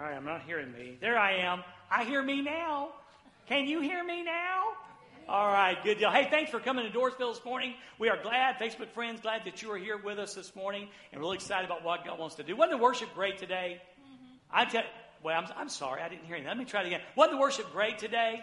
All right, I'm not hearing me. There I am. I hear me now. Can you hear me now? All right, good deal. Hey, thanks for coming to Doorsville this morning. We are glad, Facebook friends, glad that you are here with us this morning and really excited about what God wants to do. Wasn't the worship great today? Mm-hmm. I tell well, I'm, I'm sorry, I didn't hear you. Let me try it again. Wasn't the worship great today?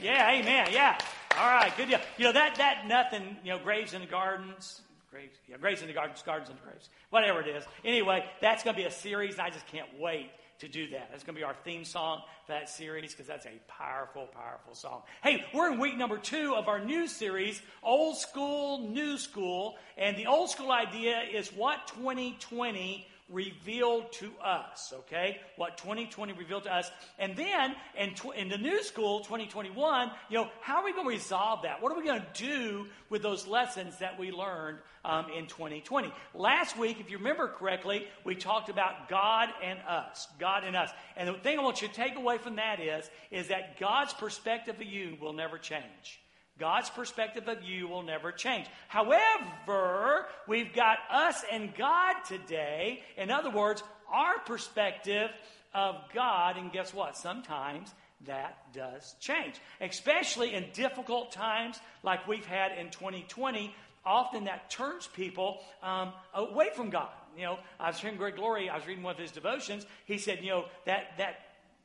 Yeah, amen. Yeah. All right, good deal. You know, that, that nothing, you know, graves in the gardens, graves, yeah, graves in the gardens, gardens in the graves, whatever it is. Anyway, that's going to be a series, and I just can't wait to do that. That's going to be our theme song for that series because that's a powerful, powerful song. Hey, we're in week number two of our new series, Old School, New School. And the old school idea is what 2020 revealed to us, okay? What 2020 revealed to us. And then in, tw- in the new school, 2021, you know, how are we going to resolve that? What are we going to do with those lessons that we learned um, in 2020? Last week, if you remember correctly, we talked about God and us. God and us. And the thing I want you to take away from that is, is that God's perspective of you will never change. God's perspective of you will never change. However, we've got us and God today. In other words, our perspective of God, and guess what? Sometimes that does change, especially in difficult times like we've had in 2020. Often that turns people um, away from God. You know, I was hearing Greg Laurie, I was reading one of his devotions. He said, you know, that, that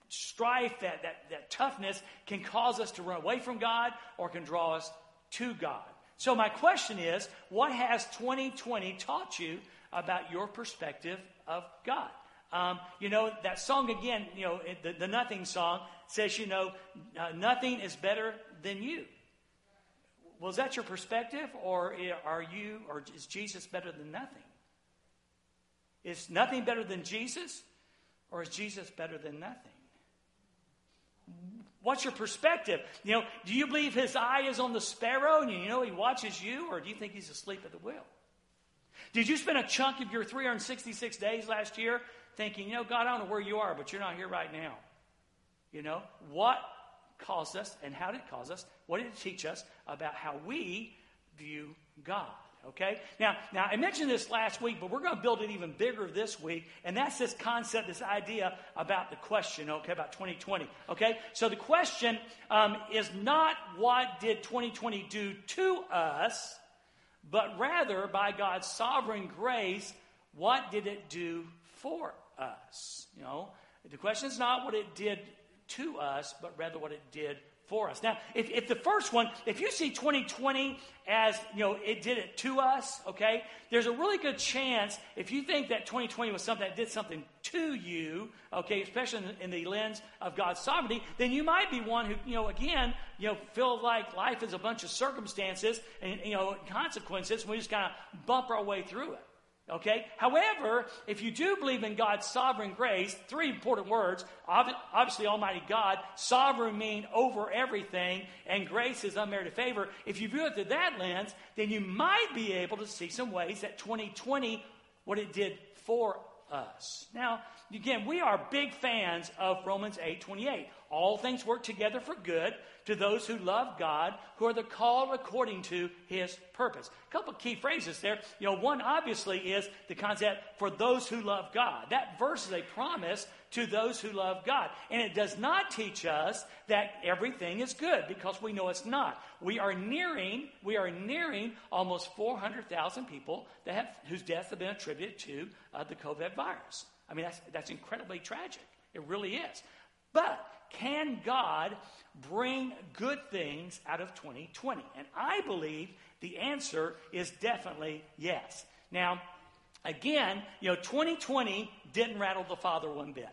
strife, that, that, that toughness can cause us to run away from God or can draw us to God. So, my question is what has 2020 taught you about your perspective of God? Um, you know, that song again, you know, the, the Nothing song says, you know, uh, nothing is better than you. Was that your perspective, or are you, or is Jesus better than nothing? Is nothing better than Jesus, or is Jesus better than nothing? What's your perspective? You know, do you believe his eye is on the sparrow and you know he watches you, or do you think he's asleep at the wheel? Did you spend a chunk of your 366 days last year thinking, you know, God, I don't know where you are, but you're not here right now? You know, what caused us and how did it cause us? What did it teach us about how we view God? Okay? Now, now I mentioned this last week, but we're going to build it even bigger this week, and that's this concept, this idea about the question, okay, about 2020. Okay? So the question um, is not what did 2020 do to us, but rather, by God's sovereign grace, what did it do for us? You know, the question is not what it did to us, but rather what it did for us. Now, if, if the first one, if you see 2020 as, you know, it did it to us, okay, there's a really good chance if you think that 2020 was something that did something to you, okay, especially in, in the lens of God's sovereignty, then you might be one who, you know, again, you know, feel like life is a bunch of circumstances and, you know, consequences, and we just kind of bump our way through it. Okay? However, if you do believe in God's sovereign grace, three important words. Obviously, Almighty God, sovereign mean over everything, and grace is unmerited favor. If you view it through that lens, then you might be able to see some ways that 2020, what it did for us. Now, again, we are big fans of Romans 8 28. All things work together for good to those who love God, who are the called according to his purpose. A couple key phrases there. You know, one obviously is the concept for those who love God. That verse is a promise to those who love God. And it does not teach us that everything is good because we know it's not. We are nearing, we are nearing almost 400,000 people that have, whose deaths have been attributed to uh, the COVID virus. I mean, that's, that's incredibly tragic. It really is. But can God bring good things out of 2020? And I believe the answer is definitely yes. Now, again, you know, 2020 didn't rattle the Father one bit.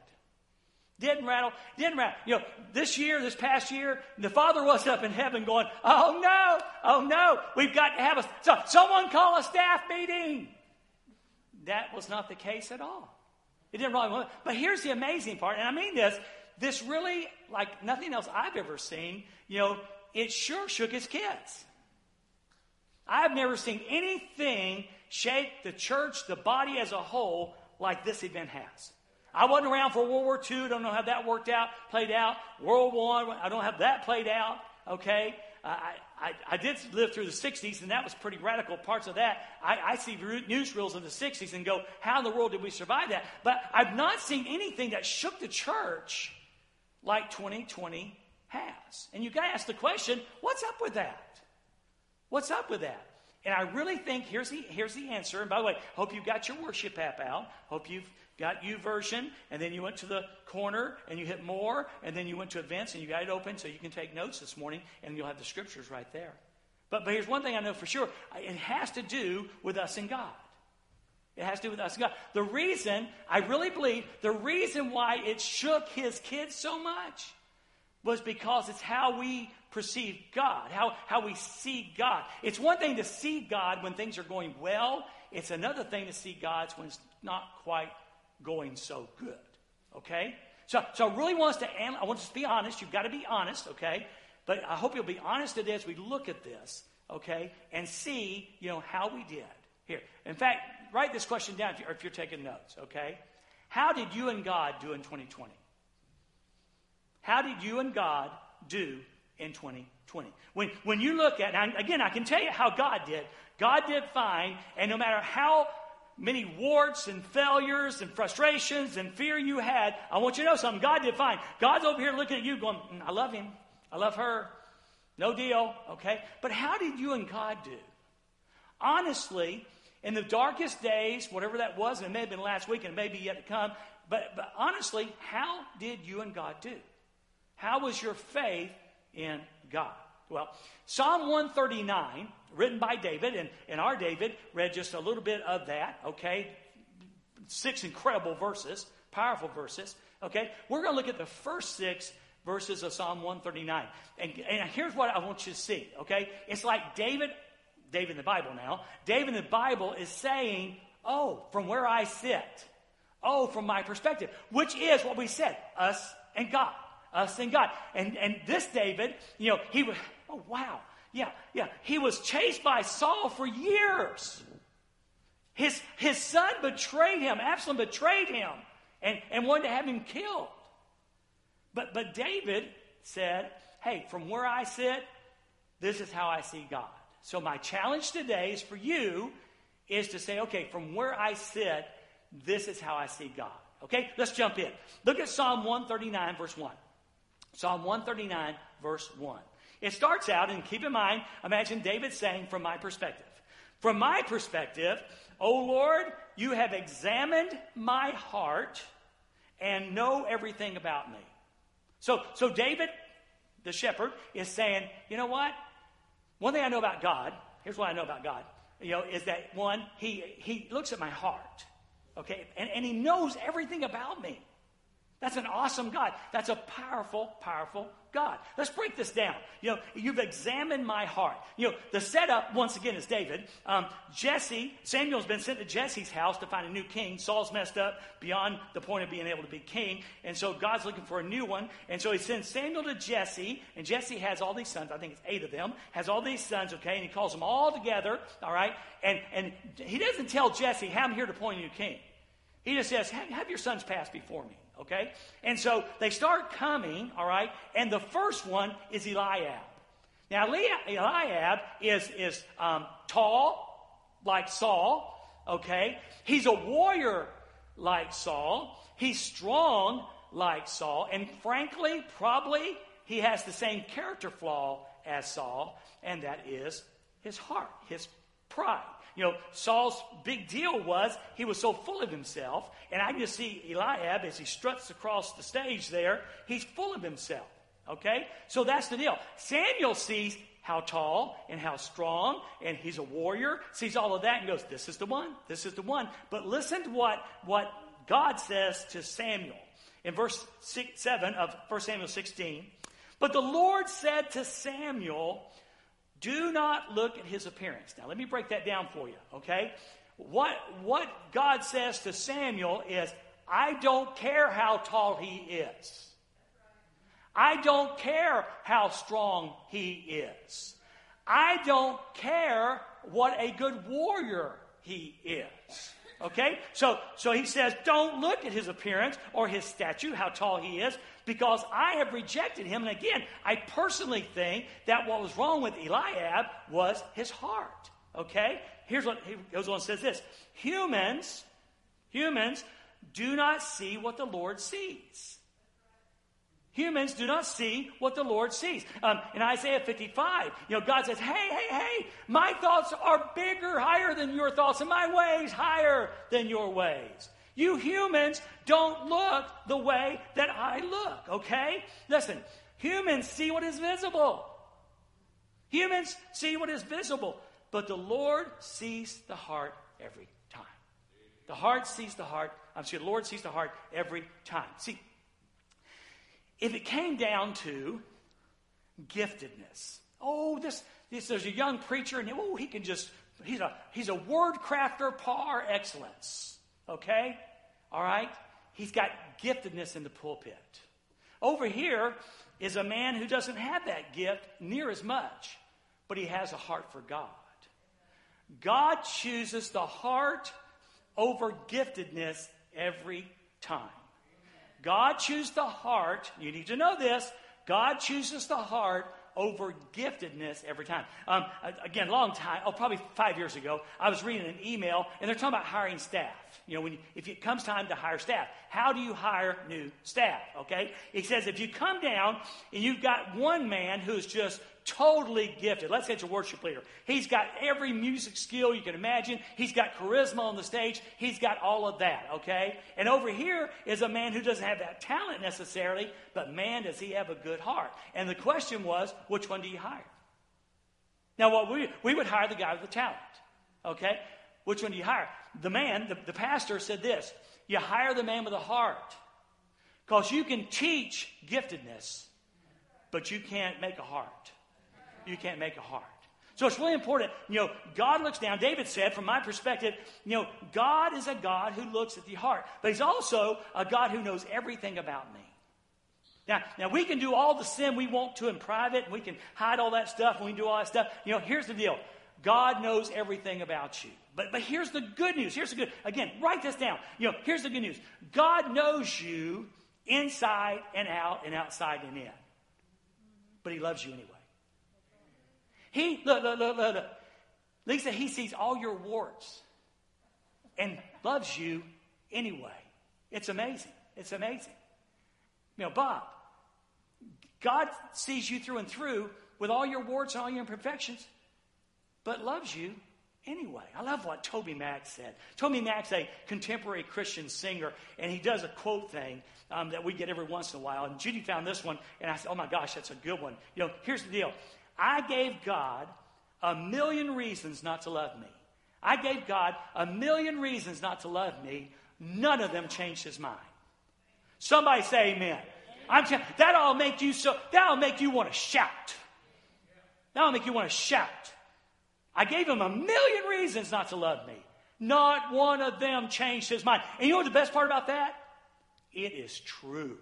Didn't rattle, didn't rattle. You know, this year, this past year, the Father was up in heaven going, oh no, oh no, we've got to have a, so, someone call a staff meeting. That was not the case at all. It didn't really, but here's the amazing part, and I mean this, this really, like nothing else I've ever seen, you know, it sure shook his kids. I've never seen anything shake the church, the body as a whole, like this event has. I wasn't around for World War II. Don't know how that worked out, played out. World War I, I don't have that played out. Okay, I, I, I did live through the 60s, and that was pretty radical. Parts of that, I, I see newsreels of the 60s and go, how in the world did we survive that? But I've not seen anything that shook the church like 2020 has. And you got to ask the question what's up with that? What's up with that? And I really think here's the, here's the answer. And by the way, hope you got your worship app out. Hope you've got YouVersion, and then you went to the corner and you hit more, and then you went to events and you got it open so you can take notes this morning, and you'll have the scriptures right there. But, but here's one thing I know for sure it has to do with us and God. It has to do with us and God. The reason, I really believe, the reason why it shook his kids so much was because it's how we perceive God, how, how we see God. It's one thing to see God when things are going well, it's another thing to see God when it's not quite going so good. Okay? So, so I really want us to, I want us to be honest. You've got to be honest, okay? But I hope you'll be honest today as we look at this, okay? And see, you know, how we did. Here. In fact, write this question down if you're, if you're taking notes, okay? How did you and God do in 2020? How did you and God do in 2020? When, when you look at, again, I can tell you how God did. God did fine, and no matter how many warts and failures and frustrations and fear you had, I want you to know something. God did fine. God's over here looking at you going, mm, I love him. I love her. No deal. Okay? But how did you and God do? Honestly, in the darkest days, whatever that was, and it may have been last week and it may be yet to come, but, but honestly, how did you and God do? How was your faith in God? Well, Psalm 139 written by David, and, and our David read just a little bit of that, okay? Six incredible verses, powerful verses, okay? We're going to look at the first six verses of Psalm 139. And, and here's what I want you to see, okay? It's like David, David in the Bible now, David in the Bible is saying, oh, from where I sit, oh, from my perspective, which is what we said, us and God. Us and God. And, and this David, you know, he was, oh, wow. Yeah, yeah. He was chased by Saul for years. His, his son betrayed him. Absalom betrayed him and, and wanted to have him killed. But, but David said, Hey, from where I sit, this is how I see God. So my challenge today is for you is to say, okay, from where I sit, this is how I see God. Okay, let's jump in. Look at Psalm 139, verse 1. Psalm 139, verse 1. It starts out, and keep in mind, imagine David saying, from my perspective. From my perspective, O Lord, you have examined my heart and know everything about me. So, so David, the shepherd, is saying, you know what? One thing I know about God, here's what I know about God, you know, is that one, he, he looks at my heart, okay, and, and he knows everything about me. That's an awesome God. That's a powerful, powerful God. Let's break this down. You know, you've examined my heart. You know, the setup, once again, is David. Um, Jesse, Samuel's been sent to Jesse's house to find a new king. Saul's messed up beyond the point of being able to be king. And so God's looking for a new one. And so he sends Samuel to Jesse. And Jesse has all these sons. I think it's eight of them. Has all these sons, okay? And he calls them all together, all right? And, and he doesn't tell Jesse, hey, I'm here to appoint a new king. He just says, have your sons pass before me okay? And so they start coming, all right? And the first one is Eliab. Now, Eliab is, is um, tall, like Saul, okay? He's a warrior like Saul. He's strong like Saul. And frankly, probably he has the same character flaw as Saul, and that is his heart, his pride. You know, Saul's big deal was he was so full of himself. And I just see Eliab as he struts across the stage there, he's full of himself. Okay? So that's the deal. Samuel sees how tall and how strong, and he's a warrior, sees all of that and goes, This is the one, this is the one. But listen to what, what God says to Samuel in verse six, 7 of 1 Samuel 16. But the Lord said to Samuel, do not look at his appearance. Now, let me break that down for you, okay? What, what God says to Samuel is, I don't care how tall he is. I don't care how strong he is. I don't care what a good warrior he is. Okay? So, so he says, don't look at his appearance or his statue, how tall he is, because I have rejected him. And again, I personally think that what was wrong with Eliab was his heart. Okay? Here's what he goes on and says this Humans, humans do not see what the Lord sees. Humans do not see what the Lord sees. Um, in Isaiah 55, you know, God says, hey, hey, hey, my thoughts are bigger, higher than your thoughts, and my ways higher than your ways. You humans don't look the way that I look, okay? Listen, humans see what is visible. Humans see what is visible, but the Lord sees the heart every time. The heart sees the heart. I'm sorry, the Lord sees the heart every time. See, if it came down to giftedness, oh, this, this there's a young preacher, and oh, he can just he's a he's a word crafter par excellence. Okay? All right? He's got giftedness in the pulpit. Over here is a man who doesn't have that gift near as much, but he has a heart for God. God chooses the heart over giftedness every time. God chooses the heart. You need to know this. God chooses the heart over giftedness every time. Um, again, long time, oh, probably five years ago, I was reading an email, and they're talking about hiring staff. You know, when you, if it comes time to hire staff, how do you hire new staff? Okay, it says if you come down and you've got one man who's just totally gifted. Let's get your worship leader. He's got every music skill you can imagine. He's got charisma on the stage. He's got all of that, okay? And over here is a man who doesn't have that talent necessarily, but man, does he have a good heart. And the question was, which one do you hire? Now, what we, we would hire the guy with the talent, okay? Which one do you hire? The man, the, the pastor said this you hire the man with a heart. Because you can teach giftedness, but you can't make a heart you can't make a heart. So it's really important. You know, God looks down. David said, from my perspective, you know, God is a God who looks at the heart, but He's also a God who knows everything about me. Now, now we can do all the sin we want to in private, and we can hide all that stuff, and we can do all that stuff. You know, here's the deal. God knows everything about you. But, but here's the good news. Here's the good. Again, write this down. You know, here's the good news. God knows you inside and out and outside and in. But He loves you anyway. He, look, look, look, look, look. Lisa, he sees all your warts and loves you anyway. It's amazing. It's amazing. You know, Bob, God sees you through and through with all your warts and all your imperfections, but loves you anyway. I love what TobyMac said. TobyMac's a contemporary Christian singer, and he does a quote thing um, that we get every once in a while. And Judy found this one, and I said, oh my gosh, that's a good one. You know, here's the deal I gave God a million reasons not to love me. I gave God a million reasons not to love me. None of them changed his mind. Somebody say amen. I'm t- that'll make you so that'll make you want to shout. That'll make you want to shout. I gave him a million reasons not to love me. Not one of them changed his mind. And you know what the best part about that? It is true.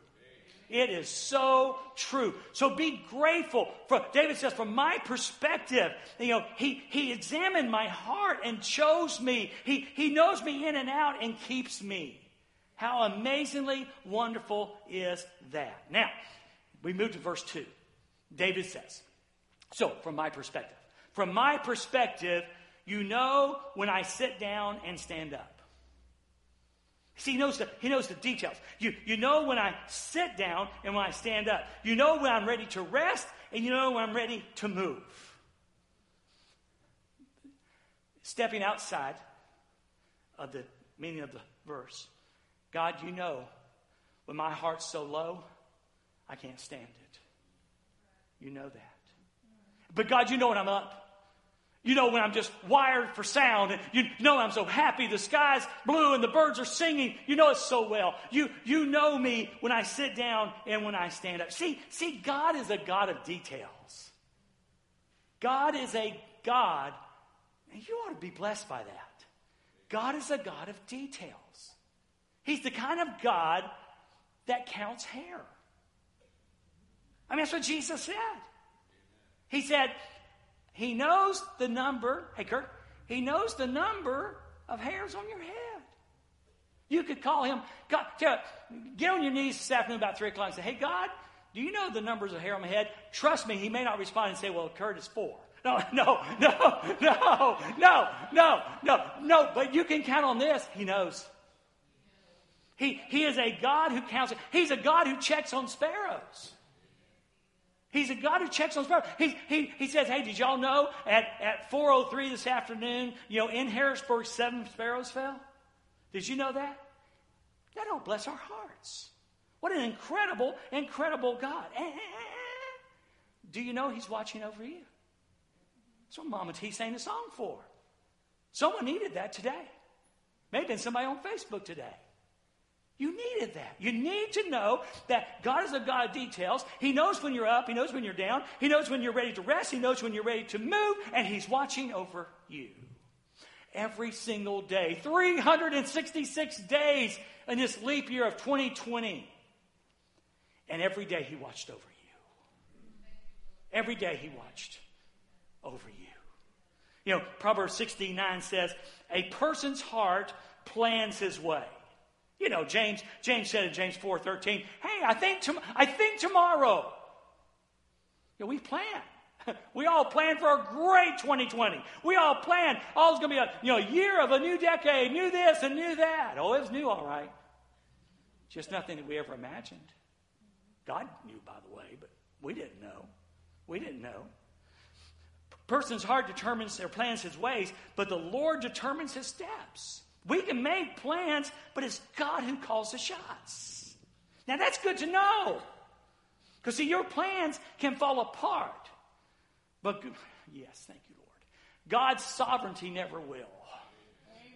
It is so true. So be grateful. For David says, from my perspective, you know, he, he examined my heart and chose me. He, he knows me in and out and keeps me. How amazingly wonderful is that? Now, we move to verse 2. David says, So, from my perspective, from my perspective, you know when I sit down and stand up. See, he knows the, he knows the details. You, you know when I sit down and when I stand up. You know when I'm ready to rest and you know when I'm ready to move. Stepping outside of the meaning of the verse. God, you know when my heart's so low, I can't stand it. You know that. But God, you know when I'm up. You know, when I'm just wired for sound, and you know I'm so happy, the sky's blue and the birds are singing. You know it so well. You, you know me when I sit down and when I stand up. See, see, God is a God of details. God is a God, and you ought to be blessed by that. God is a God of details. He's the kind of God that counts hair. I mean, that's what Jesus said. He said, he knows the number, hey Kurt, he knows the number of hairs on your head. you could call him, God, tell, get on your knees this afternoon about 3 o'clock and say, hey, God, do you know the numbers of hair on my head? Trust me, he may not respond and say, well, Kurt is four. No, no, no, no, no, no, no, no. But you can count on this. He knows. He, he is a God who counts. He's a God who checks on sparrows. He's a God who checks on sparrows. He, he, he says, hey, did y'all know at, at 4.03 this afternoon, you know, in Harrisburg, seven sparrows fell? Did you know that? That don't bless our hearts. What an incredible, incredible God. Eh, eh, eh, Do you know He's watching over you? That's what Mama T sang the song for. Someone needed that today. Maybe somebody on Facebook today. You needed that. You need to know that God is a God of details. He knows when you're up, He knows when you're down, He knows when you're ready to rest, He knows when you're ready to move, and He's watching over you. Every single day. 366 days in this leap year of 2020. And every day He watched over you. Every day He watched over you. You know, Proverbs 69 says, A person's heart plans his way. You know, James, James said in James 4:13, "Hey, I think tom- I think tomorrow." You know, we plan. We all plan for a great 2020. We all plan. Oh, it's going to be a you know year of a new decade, new this and new that. Oh, it was new, all right. Just nothing that we ever imagined. God knew, by the way, but we didn't know. We didn't know. Person's heart determines their plans, his ways, but the Lord determines his steps. We can make plans, but it's God who calls the shots. Now that's good to know. Because see, your plans can fall apart. But yes, thank you, Lord. God's sovereignty never will.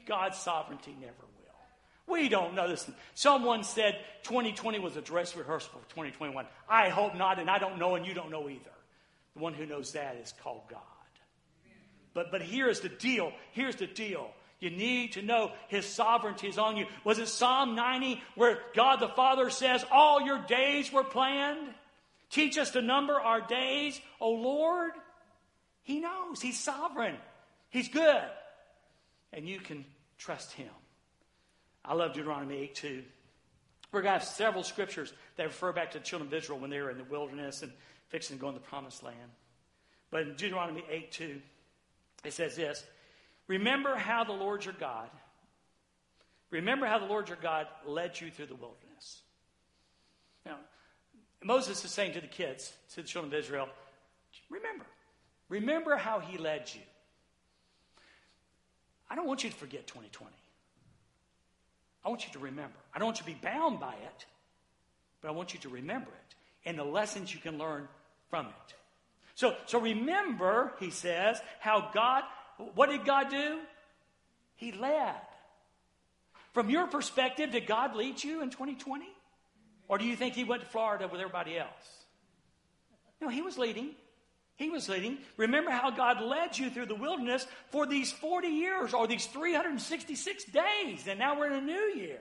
God's sovereignty never will. We don't know this. Someone said 2020 was a dress rehearsal for 2021. I hope not, and I don't know, and you don't know either. The one who knows that is called God. But, but here's the deal. Here's the deal. You need to know His sovereignty is on you. Was it Psalm 90 where God the Father says, All your days were planned? Teach us to number our days, O Lord. He knows. He's sovereign. He's good. And you can trust Him. I love Deuteronomy 8 2. We're going to have several scriptures that refer back to the children of Israel when they were in the wilderness and fixing to go in the promised land. But in Deuteronomy 8 2, it says this Remember how the Lord your God, remember how the Lord your God led you through the wilderness. Now, Moses is saying to the kids, to the children of Israel, remember. Remember how he led you. I don't want you to forget 2020. I want you to remember. I don't want you to be bound by it, but I want you to remember it and the lessons you can learn from it. So, so remember, he says, how God what did God do? He led. From your perspective, did God lead you in 2020? Or do you think He went to Florida with everybody else? No, He was leading. He was leading. Remember how God led you through the wilderness for these 40 years or these 366 days, and now we're in a new year.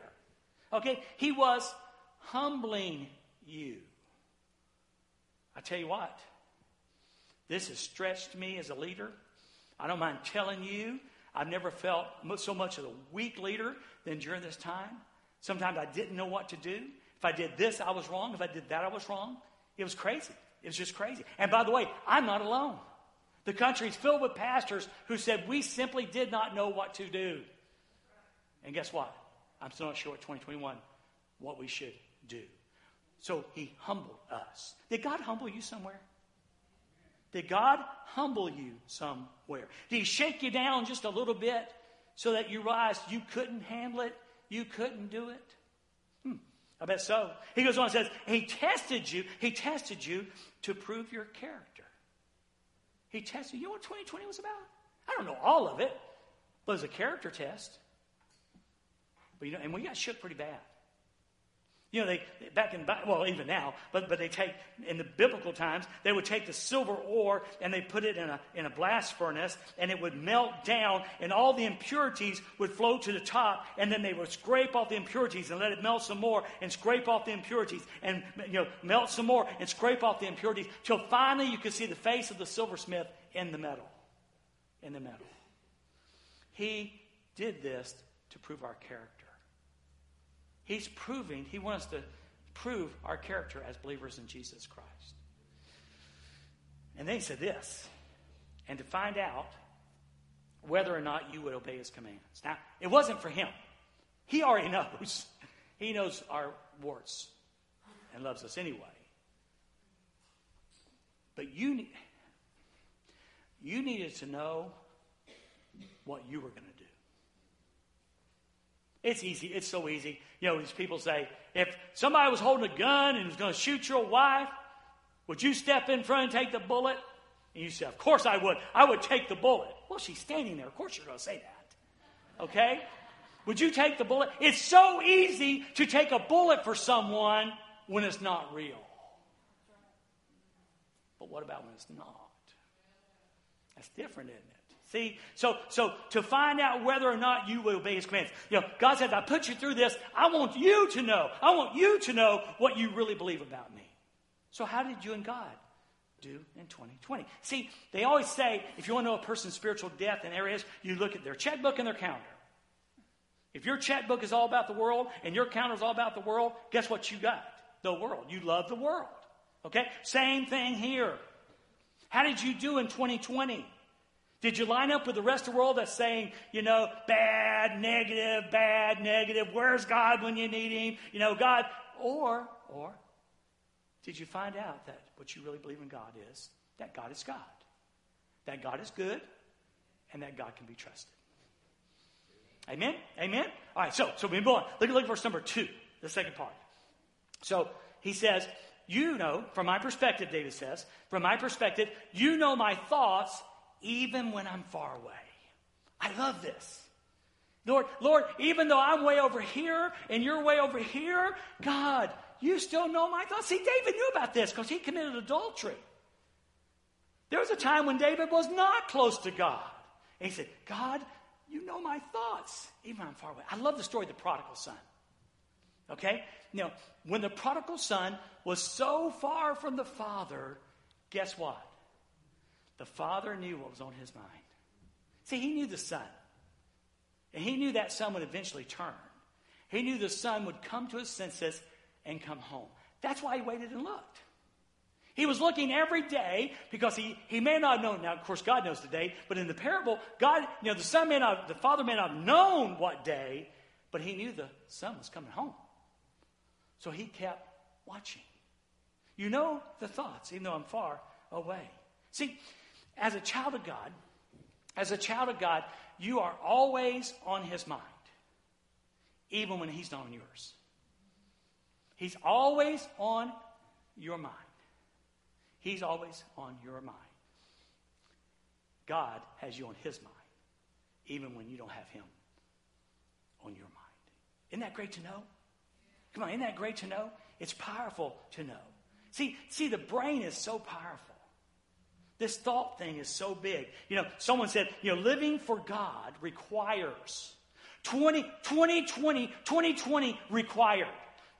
Okay? He was humbling you. I tell you what, this has stretched me as a leader. I don't mind telling you, I've never felt so much of a weak leader than during this time. Sometimes I didn't know what to do. If I did this, I was wrong. If I did that, I was wrong. It was crazy. It was just crazy. And by the way, I'm not alone. The country is filled with pastors who said we simply did not know what to do. And guess what? I'm still not sure at 2021 what we should do. So he humbled us. Did God humble you somewhere? Did God humble you somewhere? Did He shake you down just a little bit so that you realized you couldn't handle it? You couldn't do it? Hmm, I bet so. He goes on and says, He tested you. He tested you to prove your character. He tested you. Know what 2020 was about? I don't know all of it, but it was a character test. But you know, and we got shook pretty bad. You know, they back in well, even now, but but they take in the biblical times they would take the silver ore and they put it in a in a blast furnace and it would melt down and all the impurities would flow to the top and then they would scrape off the impurities and let it melt some more and scrape off the impurities and you know melt some more and scrape off the impurities till finally you could see the face of the silversmith in the metal, in the metal. He did this to prove our character. He's proving, He wants to prove our character as believers in Jesus Christ. And then He said this, and to find out whether or not you would obey His commands. Now, it wasn't for Him. He already knows. He knows our warts and loves us anyway. But you, you needed to know what you were going to. It's easy. It's so easy. You know, these people say, if somebody was holding a gun and was going to shoot your wife, would you step in front and take the bullet? And you say, Of course I would. I would take the bullet. Well, she's standing there. Of course you're going to say that. Okay? Would you take the bullet? It's so easy to take a bullet for someone when it's not real. But what about when it's not? That's different, isn't it? See, so so to find out whether or not you will obey His commands, you know, God says, "I put you through this. I want you to know. I want you to know what you really believe about me." So, how did you and God do in 2020? See, they always say if you want to know a person's spiritual death and areas, you look at their checkbook and their calendar. If your checkbook is all about the world and your calendar is all about the world, guess what you got? The world. You love the world. Okay? Same thing here. How did you do in 2020? Did you line up with the rest of the world that's saying, you know, bad, negative, bad, negative, where's God when you need him? You know, God, or, or, did you find out that what you really believe in God is that God is God? That God is good and that God can be trusted. Amen? Amen? All right, so, so we move on. Look, look at verse number two, the second part. So he says, You know, from my perspective, David says, from my perspective, you know my thoughts even when I'm far away. I love this. Lord, Lord, even though I'm way over here and you're way over here, God, you still know my thoughts. See, David knew about this because he committed adultery. There was a time when David was not close to God. And he said, God, you know my thoughts, even when I'm far away. I love the story of the prodigal son. Okay? Now, when the prodigal son was so far from the father, guess what? The father knew what was on his mind. See, he knew the son. And he knew that son would eventually turn. He knew the son would come to his senses and come home. That's why he waited and looked. He was looking every day because he, he may not known. Now, of course, God knows the day, but in the parable, God, you know, the son may not, the father may not have known what day, but he knew the son was coming home. So he kept watching. You know the thoughts, even though I'm far away. See, as a child of God, as a child of God, you are always on his mind, even when he's not on yours. He's always on your mind. He's always on your mind. God has you on his mind, even when you don't have him on your mind. Isn't that great to know? Come on, isn't that great to know? It's powerful to know. See, see, the brain is so powerful. This thought thing is so big. You know, someone said, you know, living for God requires 20, 2020, 2020 required.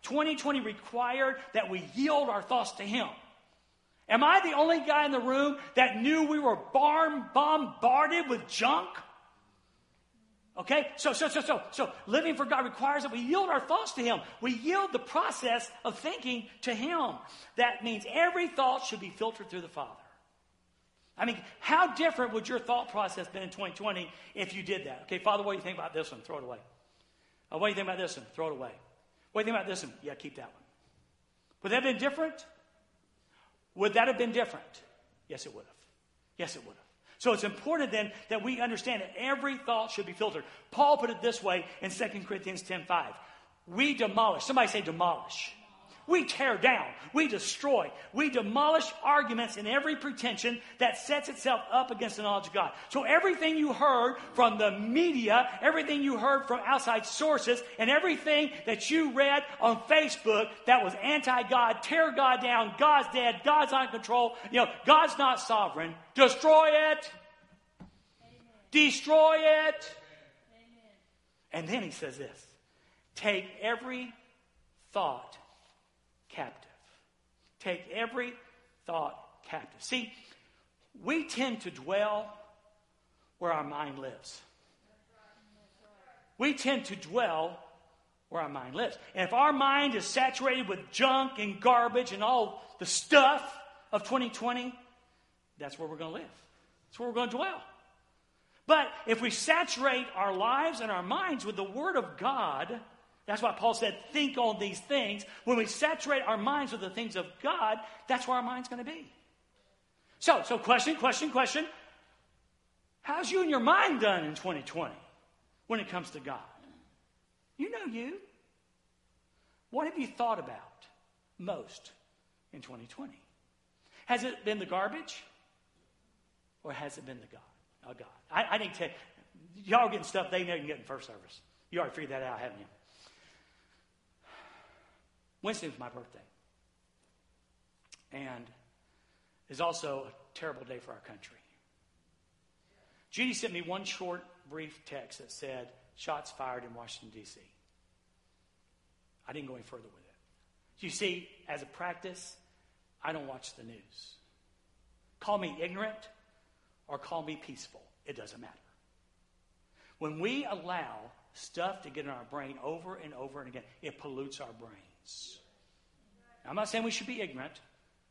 2020 required that we yield our thoughts to Him. Am I the only guy in the room that knew we were bombarded with junk? Okay? So, so, so, so, so, living for God requires that we yield our thoughts to Him. We yield the process of thinking to Him. That means every thought should be filtered through the Father. I mean, how different would your thought process been in 2020 if you did that? Okay, Father, what do you think about this one? Throw it away. Uh, what do you think about this one? Throw it away. What do you think about this one? Yeah, keep that one. Would that have been different? Would that have been different? Yes, it would have. Yes, it would have. So it's important then that we understand that every thought should be filtered. Paul put it this way in 2 Corinthians 10:5. We demolish. Somebody say demolish. We tear down, we destroy, we demolish arguments and every pretension that sets itself up against the knowledge of God. So everything you heard from the media, everything you heard from outside sources, and everything that you read on Facebook that was anti-God, tear God down, God's dead, God's on control, you know, God's not sovereign, destroy it. Amen. Destroy it. Amen. And then he says this take every thought captive. Take every thought captive. See, we tend to dwell where our mind lives. We tend to dwell where our mind lives. And if our mind is saturated with junk and garbage and all the stuff of 2020, that's where we're going to live. That's where we're going to dwell. But if we saturate our lives and our minds with the Word of God, that's why Paul said, think on these things. When we saturate our minds with the things of God, that's where our mind's going to be. So, so question, question, question. How's you and your mind done in 2020 when it comes to God? You know you. What have you thought about most in 2020? Has it been the garbage? Or has it been the God? Oh, God. I, I didn't tell you. Y'all getting stuff they never get in first service. You already figured that out, haven't you? Wednesday was my birthday. And is also a terrible day for our country. Judy sent me one short, brief text that said, shots fired in Washington, D.C. I didn't go any further with it. You see, as a practice, I don't watch the news. Call me ignorant or call me peaceful. It doesn't matter. When we allow stuff to get in our brain over and over and again, it pollutes our brains. I'm not saying we should be ignorant.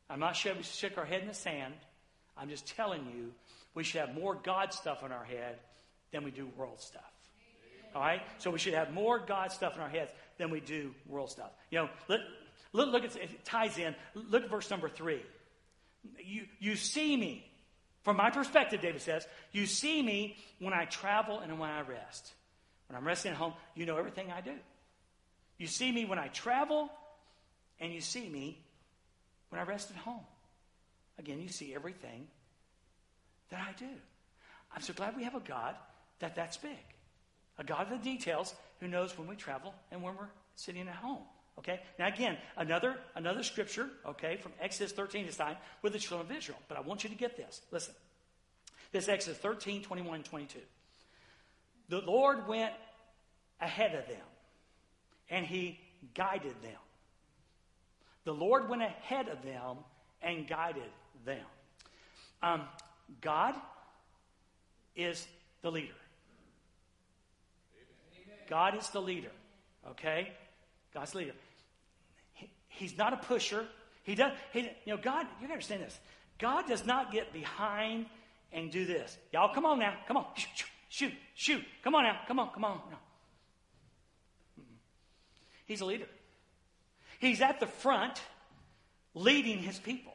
I'm not sure we should stick our head in the sand. I'm just telling you we should have more God stuff in our head than we do world stuff. All right? So we should have more God stuff in our heads than we do world stuff. You know, look, look, look at, it ties in. Look at verse number three. You, you see me. From my perspective, David says, you see me when I travel and when I rest. When I'm resting at home, you know everything I do. You see me when I travel, and you see me when I rest at home. Again, you see everything that I do. I'm so glad we have a God that that's big. A God of the details who knows when we travel and when we're sitting at home. Okay? Now again, another another scripture, okay, from Exodus 13 is time with the children of Israel. But I want you to get this. Listen. This Exodus 13, 21, 22. The Lord went ahead of them, and he guided them. The Lord went ahead of them and guided them. Um, God is the leader. God is the leader. Okay? God's the leader. He, he's not a pusher. He does. He, you know, God. You understand this. God does not get behind and do this. Y'all, come on now. Come on. Shoot, shoot. Come on now. Come on. Come on. No. Mm-hmm. He's a leader. He's at the front leading his people.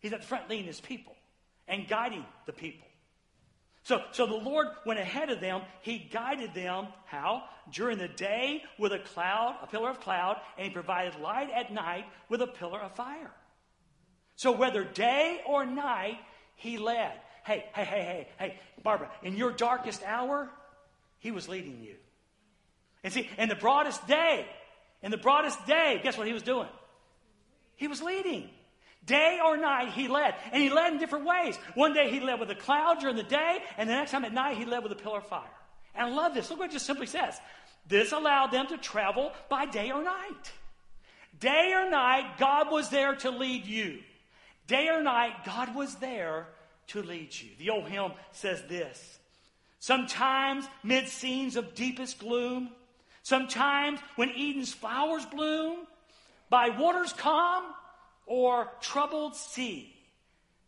He's at the front leading his people and guiding the people. So, so the Lord went ahead of them. He guided them, how? During the day with a cloud, a pillar of cloud, and he provided light at night with a pillar of fire. So whether day or night, he led. Hey, hey, hey, hey, hey, Barbara, in your darkest hour, he was leading you. And see, in the broadest day, in the broadest day, guess what he was doing? He was leading. Day or night, he led. And he led in different ways. One day he led with a cloud during the day, and the next time at night he led with a pillar of fire. And I love this. Look what it just simply says. This allowed them to travel by day or night. Day or night, God was there to lead you. Day or night, God was there to lead you. The old hymn says this Sometimes, mid scenes of deepest gloom, sometimes when Eden's flowers bloom, by waters calm, or troubled sea,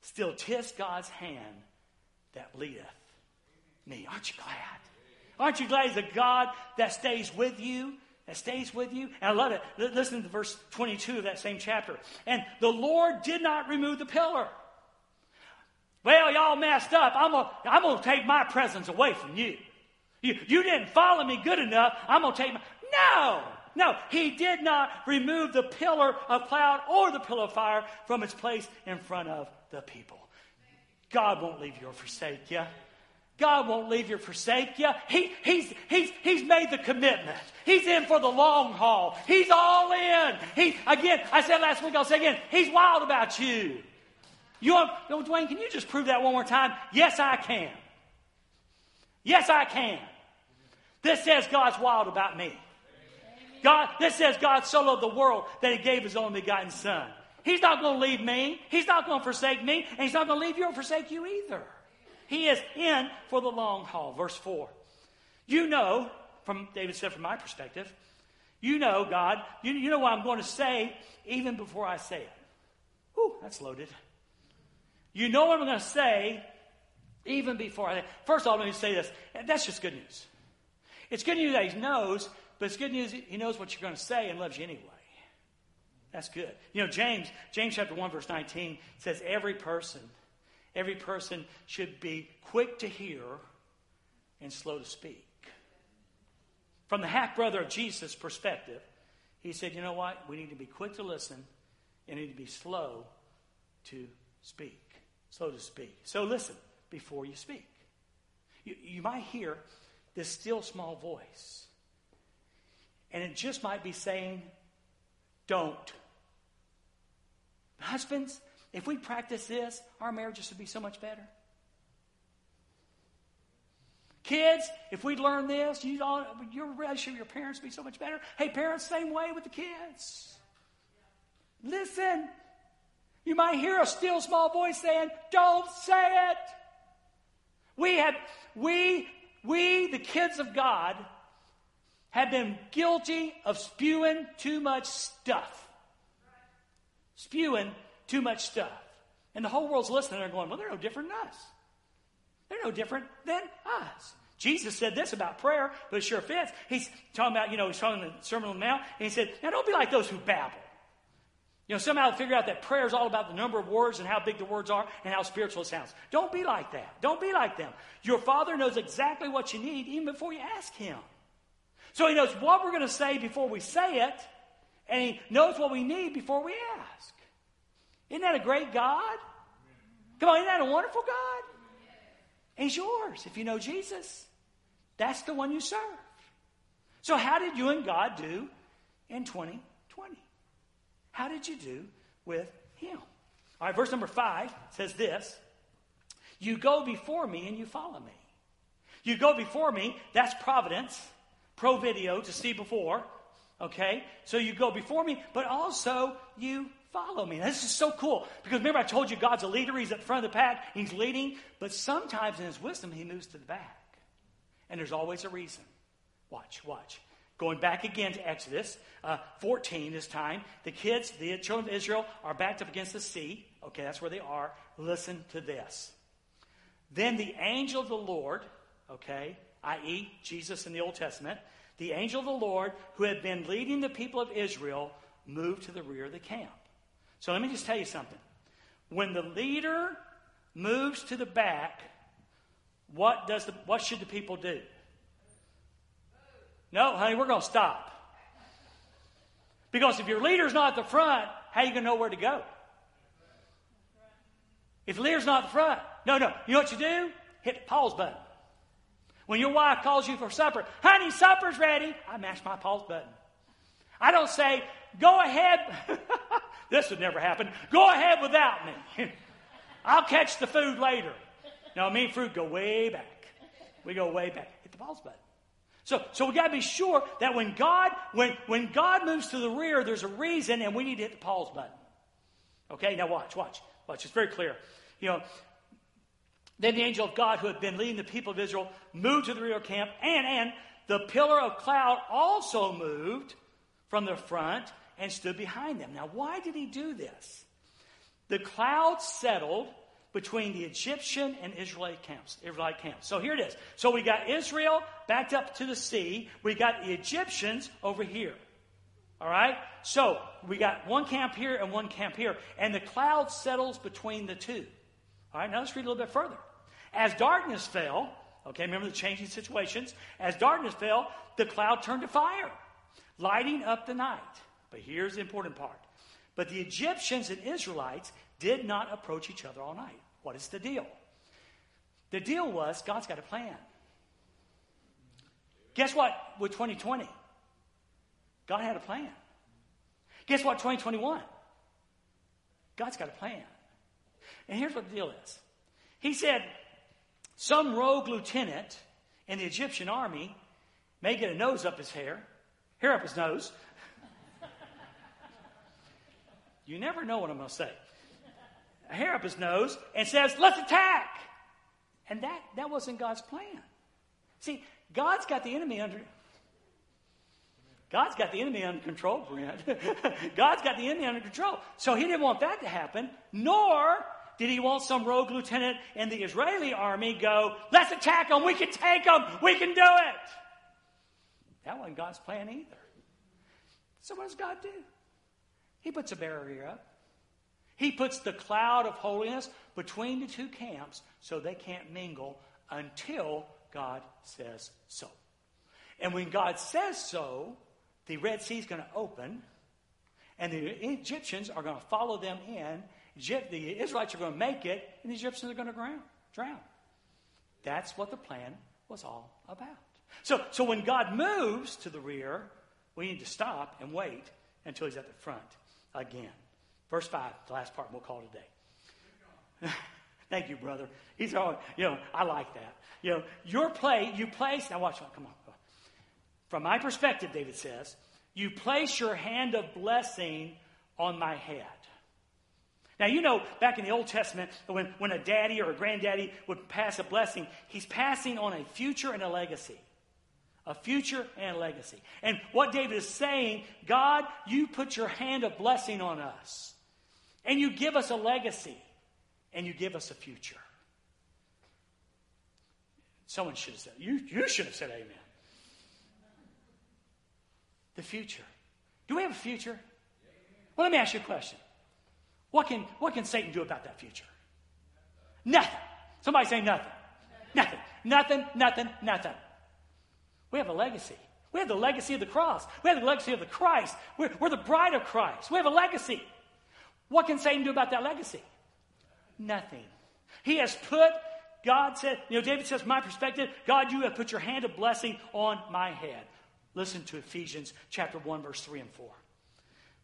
still tis God's hand that leadeth me. Aren't you glad? Aren't you glad He's a God that stays with you? That stays with you. And I love it. Listen to verse 22 of that same chapter. And the Lord did not remove the pillar. Well, y'all messed up. I'm going to I'm gonna take my presence away from you. you. You didn't follow me good enough. I'm going to take my. No! No, he did not remove the pillar of cloud or the pillar of fire from its place in front of the people. God won't leave you or forsake you. God won't leave you or forsake you. He, he's, he's, he's made the commitment. He's in for the long haul. He's all in. He, again, I said last week, I'll say again, he's wild about you. You want, oh, Dwayne, can you just prove that one more time? Yes, I can. Yes, I can. This says God's wild about me. God, this says God so loved the world that he gave his only begotten son. He's not going to leave me. He's not going to forsake me. And he's not going to leave you or forsake you either. He is in for the long haul. Verse 4. You know from David said, from my perspective, you know, God, you, you know what I'm going to say even before I say it. Whew, that's loaded. You know what I'm going to say even before I. First of all, let me say this. That's just good news. It's good news that He knows, but it's good news He knows what you're going to say and loves you anyway. That's good. You know, James, James chapter 1, verse 19 says, Every person, every person should be quick to hear and slow to speak. From the half brother of Jesus' perspective, he said, You know what? We need to be quick to listen and need to be slow to speak. Slow to speak. So listen before you speak. You, you might hear this still small voice, and it just might be saying, Don't. Husbands, if we practice this, our marriages would be so much better. Kids, if we learn this, you all, your relationship with your parents would be so much better. Hey, parents, same way with the kids. Listen. You might hear a still small voice saying, Don't say it. We have, we, we, the kids of God, have been guilty of spewing too much stuff. Spewing too much stuff. And the whole world's listening. They're going, Well, they're no different than us. They're no different than us. Jesus said this about prayer, but it sure fits. He's talking about, you know, he's talking in the Sermon on the Mount, and he said, Now don't be like those who babble. You know, somehow figure out that prayer is all about the number of words and how big the words are and how spiritual it sounds. Don't be like that. Don't be like them. Your Father knows exactly what you need even before you ask Him. So He knows what we're going to say before we say it, and He knows what we need before we ask. Isn't that a great God? Come on, isn't that a wonderful God? He's yours if you know Jesus. That's the one you serve. So, how did you and God do in 2020? How did you do with Him? All right, verse number five says this You go before me and you follow me. You go before me, that's providence, pro video, to see before. Okay? So you go before me, but also you follow me. Now, this is so cool because remember, I told you God's a leader. He's at the front of the pack, He's leading, but sometimes in His wisdom, He moves to the back. And there's always a reason. Watch, watch. Going back again to Exodus uh, 14 this time, the kids, the children of Israel, are backed up against the sea. Okay, that's where they are. Listen to this. Then the angel of the Lord, okay, i.e., Jesus in the Old Testament, the angel of the Lord who had been leading the people of Israel moved to the rear of the camp. So let me just tell you something. When the leader moves to the back, what, does the, what should the people do? No, honey, we're going to stop. Because if your leader's not at the front, how are you going to know where to go? If the leader's not at the front, no, no. You know what you do? Hit the pause button. When your wife calls you for supper, honey, supper's ready. I mash my pause button. I don't say, go ahead. this would never happen. Go ahead without me. I'll catch the food later. No, me and fruit go way back. We go way back. Hit the pause button. So, so we got to be sure that when God, when, when God moves to the rear, there's a reason, and we need to hit the pause button. Okay, now watch, watch, watch. It's very clear. You know, then the angel of God who had been leading the people of Israel moved to the rear camp, and, and the pillar of cloud also moved from the front and stood behind them. Now, why did he do this? The cloud settled between the Egyptian and Israelite camps. Israelite camps. So here it is. So we got Israel backed up to the sea. We got the Egyptians over here. All right? So we got one camp here and one camp here. And the cloud settles between the two. All right, now let's read a little bit further. As darkness fell, okay, remember the changing situations. As darkness fell, the cloud turned to fire, lighting up the night. But here's the important part. But the Egyptians and Israelites did not approach each other all night. What is the deal? The deal was God's got a plan. Guess what with 2020? God had a plan. Guess what 2021? God's got a plan. And here's what the deal is. He said, some rogue lieutenant in the Egyptian army may get a nose up his hair, hair up his nose. you never know what I'm going to say hair up his nose and says, let's attack. And that, that wasn't God's plan. See, God's got the enemy under, God's got the enemy under control, Brent. God's got the enemy under control. So he didn't want that to happen, nor did he want some rogue lieutenant in the Israeli army go, let's attack them, we can take them, we can do it. That wasn't God's plan either. So what does God do? He puts a barrier up. He puts the cloud of holiness between the two camps so they can't mingle until God says so. And when God says so, the Red Sea is going to open, and the Egyptians are going to follow them in. The Israelites are going to make it, and the Egyptians are going to drown. That's what the plan was all about. So, so when God moves to the rear, we need to stop and wait until he's at the front again. Verse 5, the last part we'll call today. Thank you, brother. He's all, you know, I like that. You know, your play, you place, now watch, come on. From my perspective, David says, you place your hand of blessing on my head. Now, you know, back in the Old Testament, when, when a daddy or a granddaddy would pass a blessing, he's passing on a future and a legacy. A future and a legacy. And what David is saying, God, you put your hand of blessing on us. And you give us a legacy. And you give us a future. Someone should have said, you, you should have said amen. The future. Do we have a future? Well, let me ask you a question. What can, what can Satan do about that future? Nothing. Somebody say nothing. Nothing. Nothing, nothing, nothing. We have a legacy. We have the legacy of the cross. We have the legacy of the Christ. We're, we're the bride of Christ. We have a legacy. What can Satan do about that legacy? Nothing. He has put, God said, you know, David says, my perspective, God, you have put your hand of blessing on my head. Listen to Ephesians chapter 1, verse 3 and 4.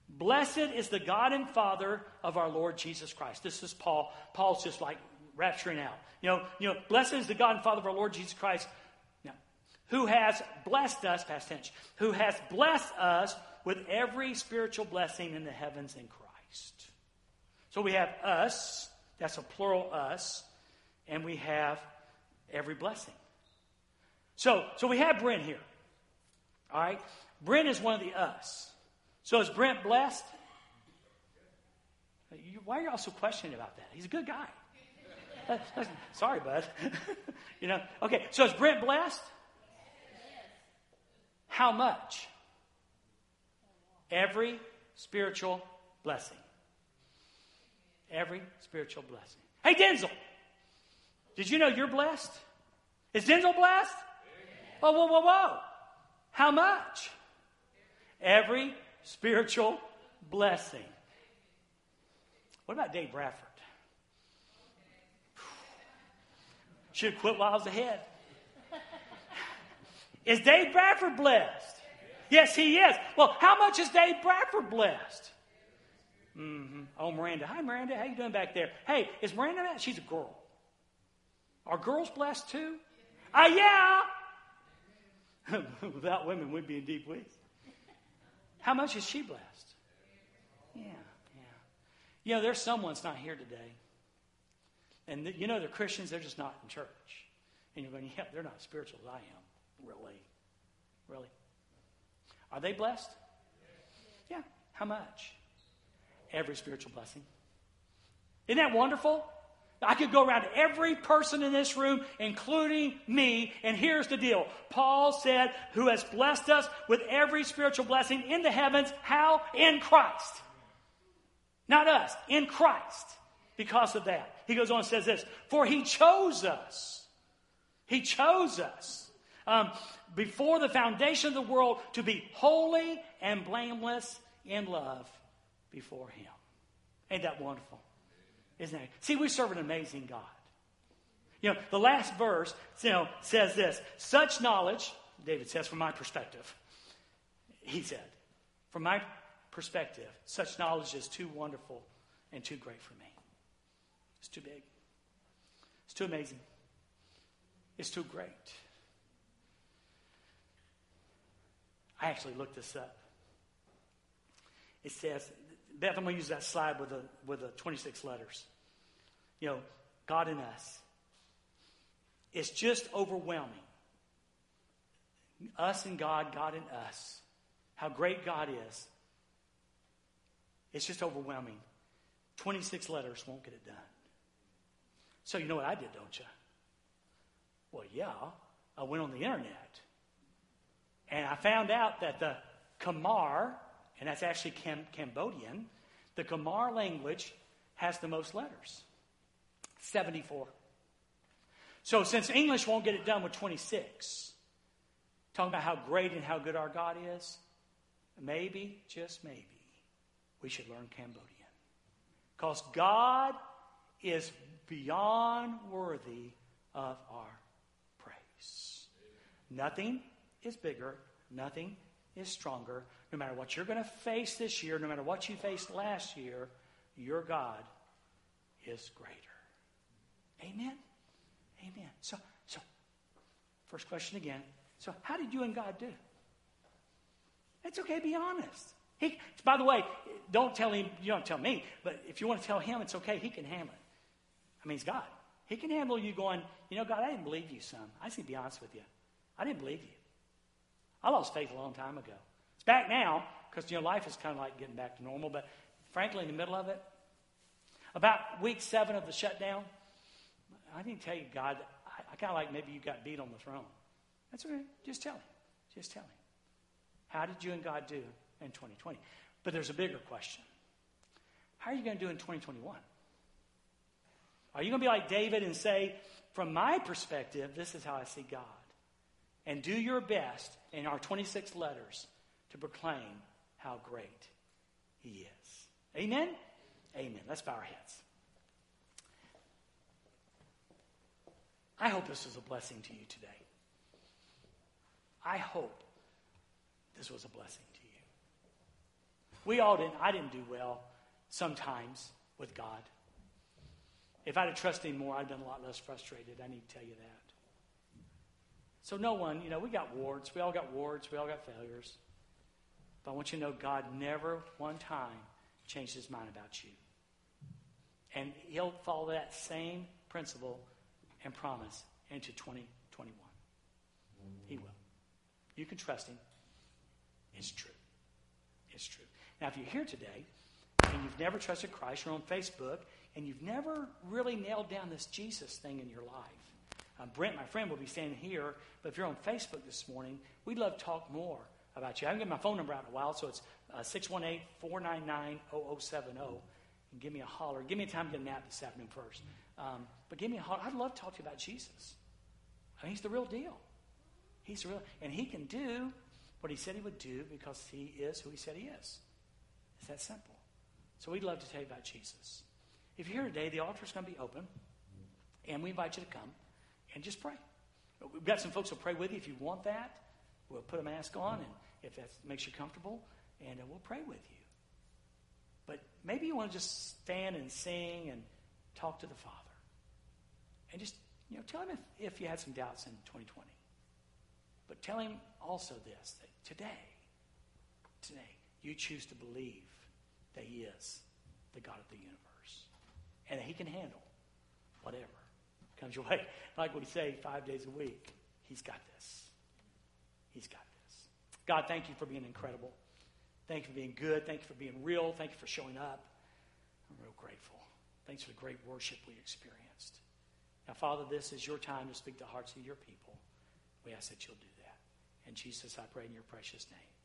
Blessed is the God and Father of our Lord Jesus Christ. This is Paul. Paul's just like rapturing out. You know, you know, blessed is the God and Father of our Lord Jesus Christ. Now, who has blessed us, past tense, who has blessed us with every spiritual blessing in the heavens in Christ. So we have us, that's a plural us, and we have every blessing. So, so we have Brent here. All right? Brent is one of the us. So is Brent blessed? Why are y'all so questioning about that? He's a good guy. Sorry, bud. you know. Okay. So is Brent blessed? How much? Every spiritual blessing. Every spiritual blessing. Hey, Denzel. Did you know you're blessed? Is Denzel blessed? Whoa, whoa, whoa, whoa. How much? Every spiritual blessing. What about Dave Bradford? Should have quit while I was ahead. Is Dave Bradford blessed? Yes, he is. Well, how much is Dave Bradford blessed? Mm-hmm. Oh, Miranda. Hi, Miranda. How you doing back there? Hey, is Miranda that? She's a girl. Are girls blessed too? Ah, yeah. Without women, we'd be in deep weeds. How much is she blessed? Yeah, yeah. You know, there's someone that's not here today. And th- you know, they're Christians, they're just not in church. And you're going, yeah, they're not spiritual as I am. Really? Really? Are they blessed? Yeah. How much? Every spiritual blessing. Isn't that wonderful? I could go around to every person in this room, including me, and here's the deal. Paul said, Who has blessed us with every spiritual blessing in the heavens. How? In Christ. Not us, in Christ. Because of that. He goes on and says this For he chose us. He chose us um, before the foundation of the world to be holy and blameless in love before him. Ain't that wonderful? Isn't it? See, we serve an amazing God. You know, the last verse you know, says this such knowledge, David says, from my perspective, he said, from my perspective, such knowledge is too wonderful and too great for me. It's too big. It's too amazing. It's too great. I actually looked this up. It says Beth, I'm going to use that slide with the, with the 26 letters. You know, God in us. It's just overwhelming. Us and God, God in us. how great God is, it's just overwhelming. 26 letters won't get it done. So, you know what I did, don't you? Well, yeah, I went on the internet and I found out that the Khmer, and that's actually Cam- Cambodian, the Khmer language has the most letters 74. So, since English won't get it done with 26, talking about how great and how good our God is, maybe, just maybe, we should learn Cambodian. Because God is beyond worthy of our praise. Nothing is bigger, nothing is stronger. No matter what you're going to face this year, no matter what you faced last year, your God is greater. Amen? Amen. So, so first question again. So, how did you and God do? It's okay, be honest. He, by the way, don't tell him, you don't tell me, but if you want to tell him, it's okay. He can handle it. I mean, he's God. He can handle you going, you know, God, I didn't believe you, son. I need to be honest with you. I didn't believe you. I lost faith a long time ago. It's back now because, you know, life is kind of like getting back to normal. But frankly, in the middle of it, about week seven of the shutdown, I didn't tell you, God, I, I kind of like maybe you got beat on the throne. That's okay. Just tell him. Just tell him. How did you and God do in 2020? But there's a bigger question. How are you going to do in 2021? Are you going to be like David and say, from my perspective, this is how I see God? And do your best in our 26 letters to proclaim how great He is. Amen? Amen. Let's bow our heads. I hope this was a blessing to you today. I hope this was a blessing to you. We all didn't, I didn't do well sometimes with God. If I'd have trusted him more, I'd have been a lot less frustrated. I need to tell you that. So, no one, you know, we got warts. We all got warts. We all got failures. But I want you to know God never one time changed his mind about you. And he'll follow that same principle and promise into 2021. He will. You can trust him. It's true. It's true. Now, if you're here today and you've never trusted Christ, you're on Facebook, and you've never really nailed down this Jesus thing in your life, um, Brent, my friend, will be standing here. But if you're on Facebook this morning, we'd love to talk more about you. I haven't given my phone number out in a while, so it's uh, 618 499 0070. And give me a holler. Give me a time to get a nap this afternoon first. Um, but give me a holler. I'd love to talk to you about Jesus. I mean, he's the real deal. He's the real, and he can do what he said he would do because he is who he said he is. It's that simple. So we'd love to tell you about Jesus. If you're here today, the altar is going to be open, and we invite you to come and just pray. We've got some folks who'll pray with you if you want that. We'll put a mask on, and if that makes you comfortable, and uh, we'll pray with you. But maybe you want to just stand and sing and talk to the Father. And just, you know, tell him if, if you had some doubts in 2020. But tell him also this that today, today, you choose to believe that he is the God of the universe and that he can handle whatever comes your way. Like we say five days a week, he's got this. He's got this. God, thank you for being incredible. Thank you for being good. Thank you for being real. Thank you for showing up. I'm real grateful. Thanks for the great worship we experienced. Now, Father, this is your time to speak the hearts of your people. We ask that you'll do that. And Jesus, I pray in your precious name.